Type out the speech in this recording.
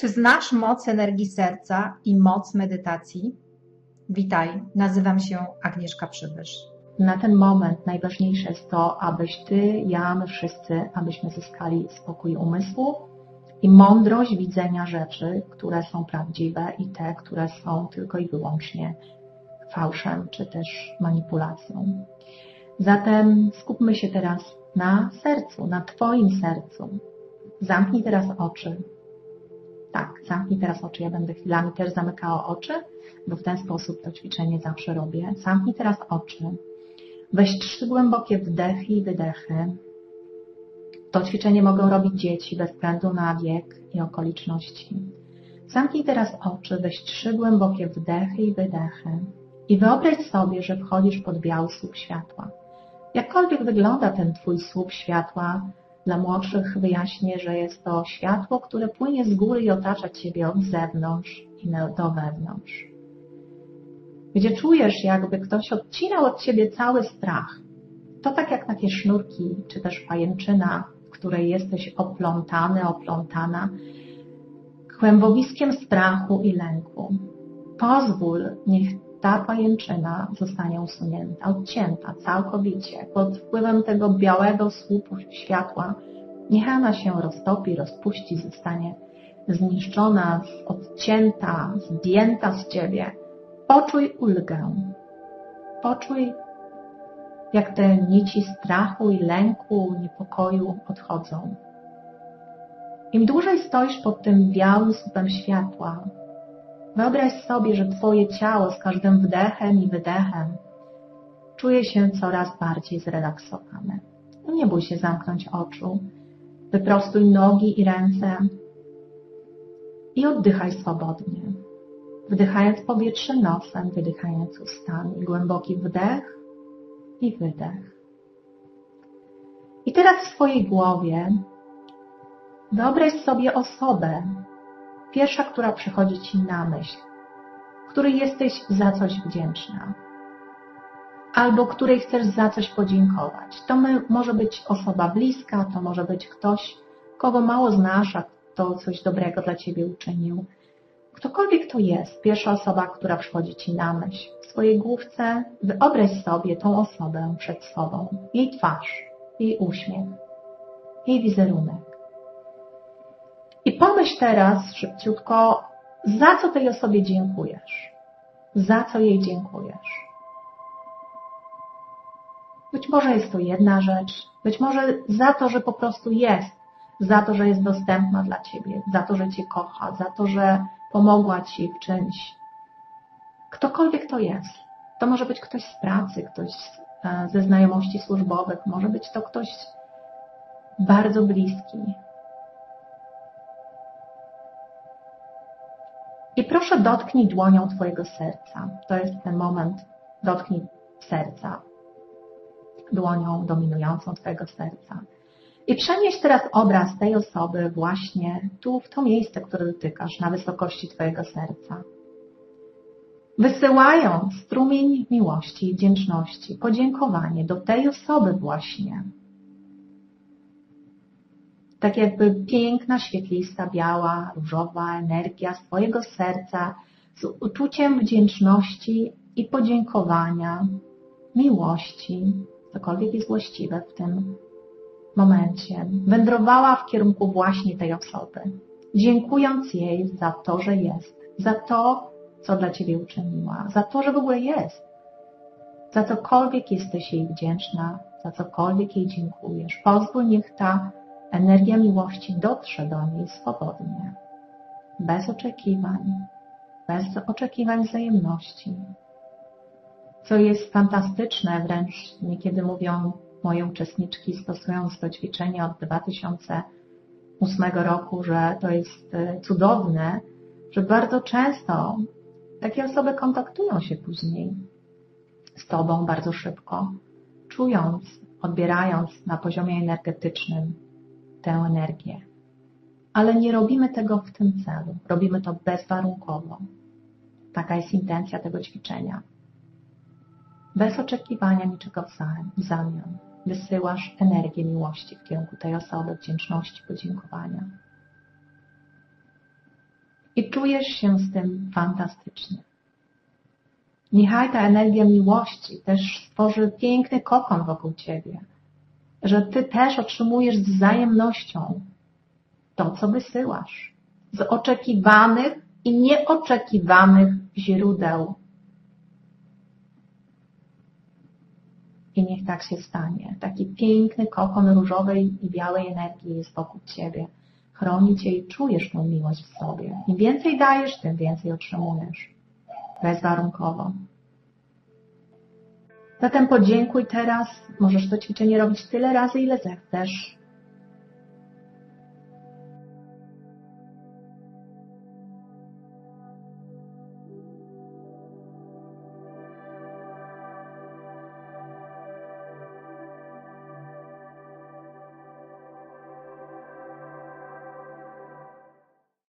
Czy znasz moc energii serca i moc medytacji? Witaj, nazywam się Agnieszka Przybysz. Na ten moment najważniejsze jest to, abyś Ty, ja, my wszyscy, abyśmy zyskali spokój umysłu i mądrość widzenia rzeczy, które są prawdziwe i te, które są tylko i wyłącznie fałszem czy też manipulacją. Zatem skupmy się teraz na sercu, na Twoim sercu. Zamknij teraz oczy. Tak, zamknij teraz oczy. Ja będę chwilami też zamykała oczy, bo w ten sposób to ćwiczenie zawsze robię. Zamknij teraz oczy. Weź trzy głębokie wdechy i wydechy. To ćwiczenie mogą robić dzieci bez względu na wiek i okoliczności. Zamknij teraz oczy, weź trzy głębokie wdechy i wydechy i wyobraź sobie, że wchodzisz pod biały słup światła. Jakkolwiek wygląda ten Twój słup światła, dla młodszych wyjaśnię, że jest to światło, które płynie z góry i otacza Ciebie od zewnątrz i do wewnątrz. Gdzie czujesz, jakby ktoś odcinał od Ciebie cały strach. To tak jak takie sznurki, czy też pajęczyna, w której jesteś oplątany, oplątana, kłębowiskiem strachu i lęku. Pozwól, niech ta pajęczyna zostanie usunięta, odcięta całkowicie pod wpływem tego białego słupu światła. Niech ona się roztopi, rozpuści, zostanie zniszczona, odcięta, zdjęta z ciebie. Poczuj ulgę. Poczuj, jak te nici strachu i lęku, niepokoju odchodzą. Im dłużej stoisz pod tym białym słupem światła, Wyobraź sobie, że Twoje ciało z każdym wdechem i wydechem czuje się coraz bardziej zrelaksowane. Nie bój się zamknąć oczu. Wyprostuj nogi i ręce i oddychaj swobodnie. Wdychając powietrze nosem, wydychając ustami. Głęboki wdech i wydech. I teraz w swojej głowie wyobraź sobie osobę, Pierwsza, która przychodzi Ci na myśl, której jesteś za coś wdzięczna, albo której chcesz za coś podziękować. To może być osoba bliska, to może być ktoś, kogo mało znasz, a to coś dobrego dla Ciebie uczynił. Ktokolwiek to jest, pierwsza osoba, która przychodzi Ci na myśl. W swojej główce wyobraź sobie tą osobę przed sobą, jej twarz, jej uśmiech, jej wizerunek. Pomyśl teraz szybciutko, za co tej osobie dziękujesz? Za co jej dziękujesz? Być może jest to jedna rzecz, być może za to, że po prostu jest, za to, że jest dostępna dla Ciebie, za to, że Cię kocha, za to, że pomogła Ci w czymś. Ktokolwiek to jest. To może być ktoś z pracy, ktoś e, ze znajomości służbowych, może być to ktoś bardzo bliski, proszę dotknij dłonią Twojego serca. To jest ten moment, dotknij serca dłonią dominującą Twojego serca. I przenieś teraz obraz tej osoby właśnie tu, w to miejsce, które dotykasz, na wysokości Twojego serca. Wysyłając strumień miłości i wdzięczności, podziękowanie do tej osoby właśnie, tak jakby piękna, świetlista, biała, różowa energia z Twojego serca z uczuciem wdzięczności i podziękowania, miłości, cokolwiek jest właściwe w tym momencie, wędrowała w kierunku właśnie tej osoby, dziękując jej za to, że jest, za to, co dla Ciebie uczyniła, za to, że w ogóle jest, za cokolwiek jesteś jej wdzięczna, za cokolwiek jej dziękujesz. Pozwól, niech ta Energia miłości dotrze do niej swobodnie, bez oczekiwań, bez oczekiwań wzajemności. Co jest fantastyczne, wręcz niekiedy mówią moje uczestniczki stosując to ćwiczenie od 2008 roku, że to jest e, cudowne, że bardzo często takie osoby kontaktują się później z Tobą bardzo szybko, czując, odbierając na poziomie energetycznym tę energię. Ale nie robimy tego w tym celu. Robimy to bezwarunkowo. Taka jest intencja tego ćwiczenia. Bez oczekiwania niczego w zamian. Wysyłasz energię miłości w kierunku tej osoby, wdzięczności, podziękowania. i czujesz się z tym fantastycznie. Niechaj ta energia miłości też stworzy piękny kokon wokół ciebie, że ty też otrzymujesz z wzajemnością to, co wysyłasz, z oczekiwanych i nieoczekiwanych źródeł. I niech tak się stanie. Taki piękny kokon różowej i białej energii jest wokół ciebie. Chroni cię i czujesz tą miłość w sobie. Im więcej dajesz, tym więcej otrzymujesz. Bezwarunkowo. Zatem podziękuj teraz. Możesz to ćwiczenie robić tyle razy, ile zechcesz.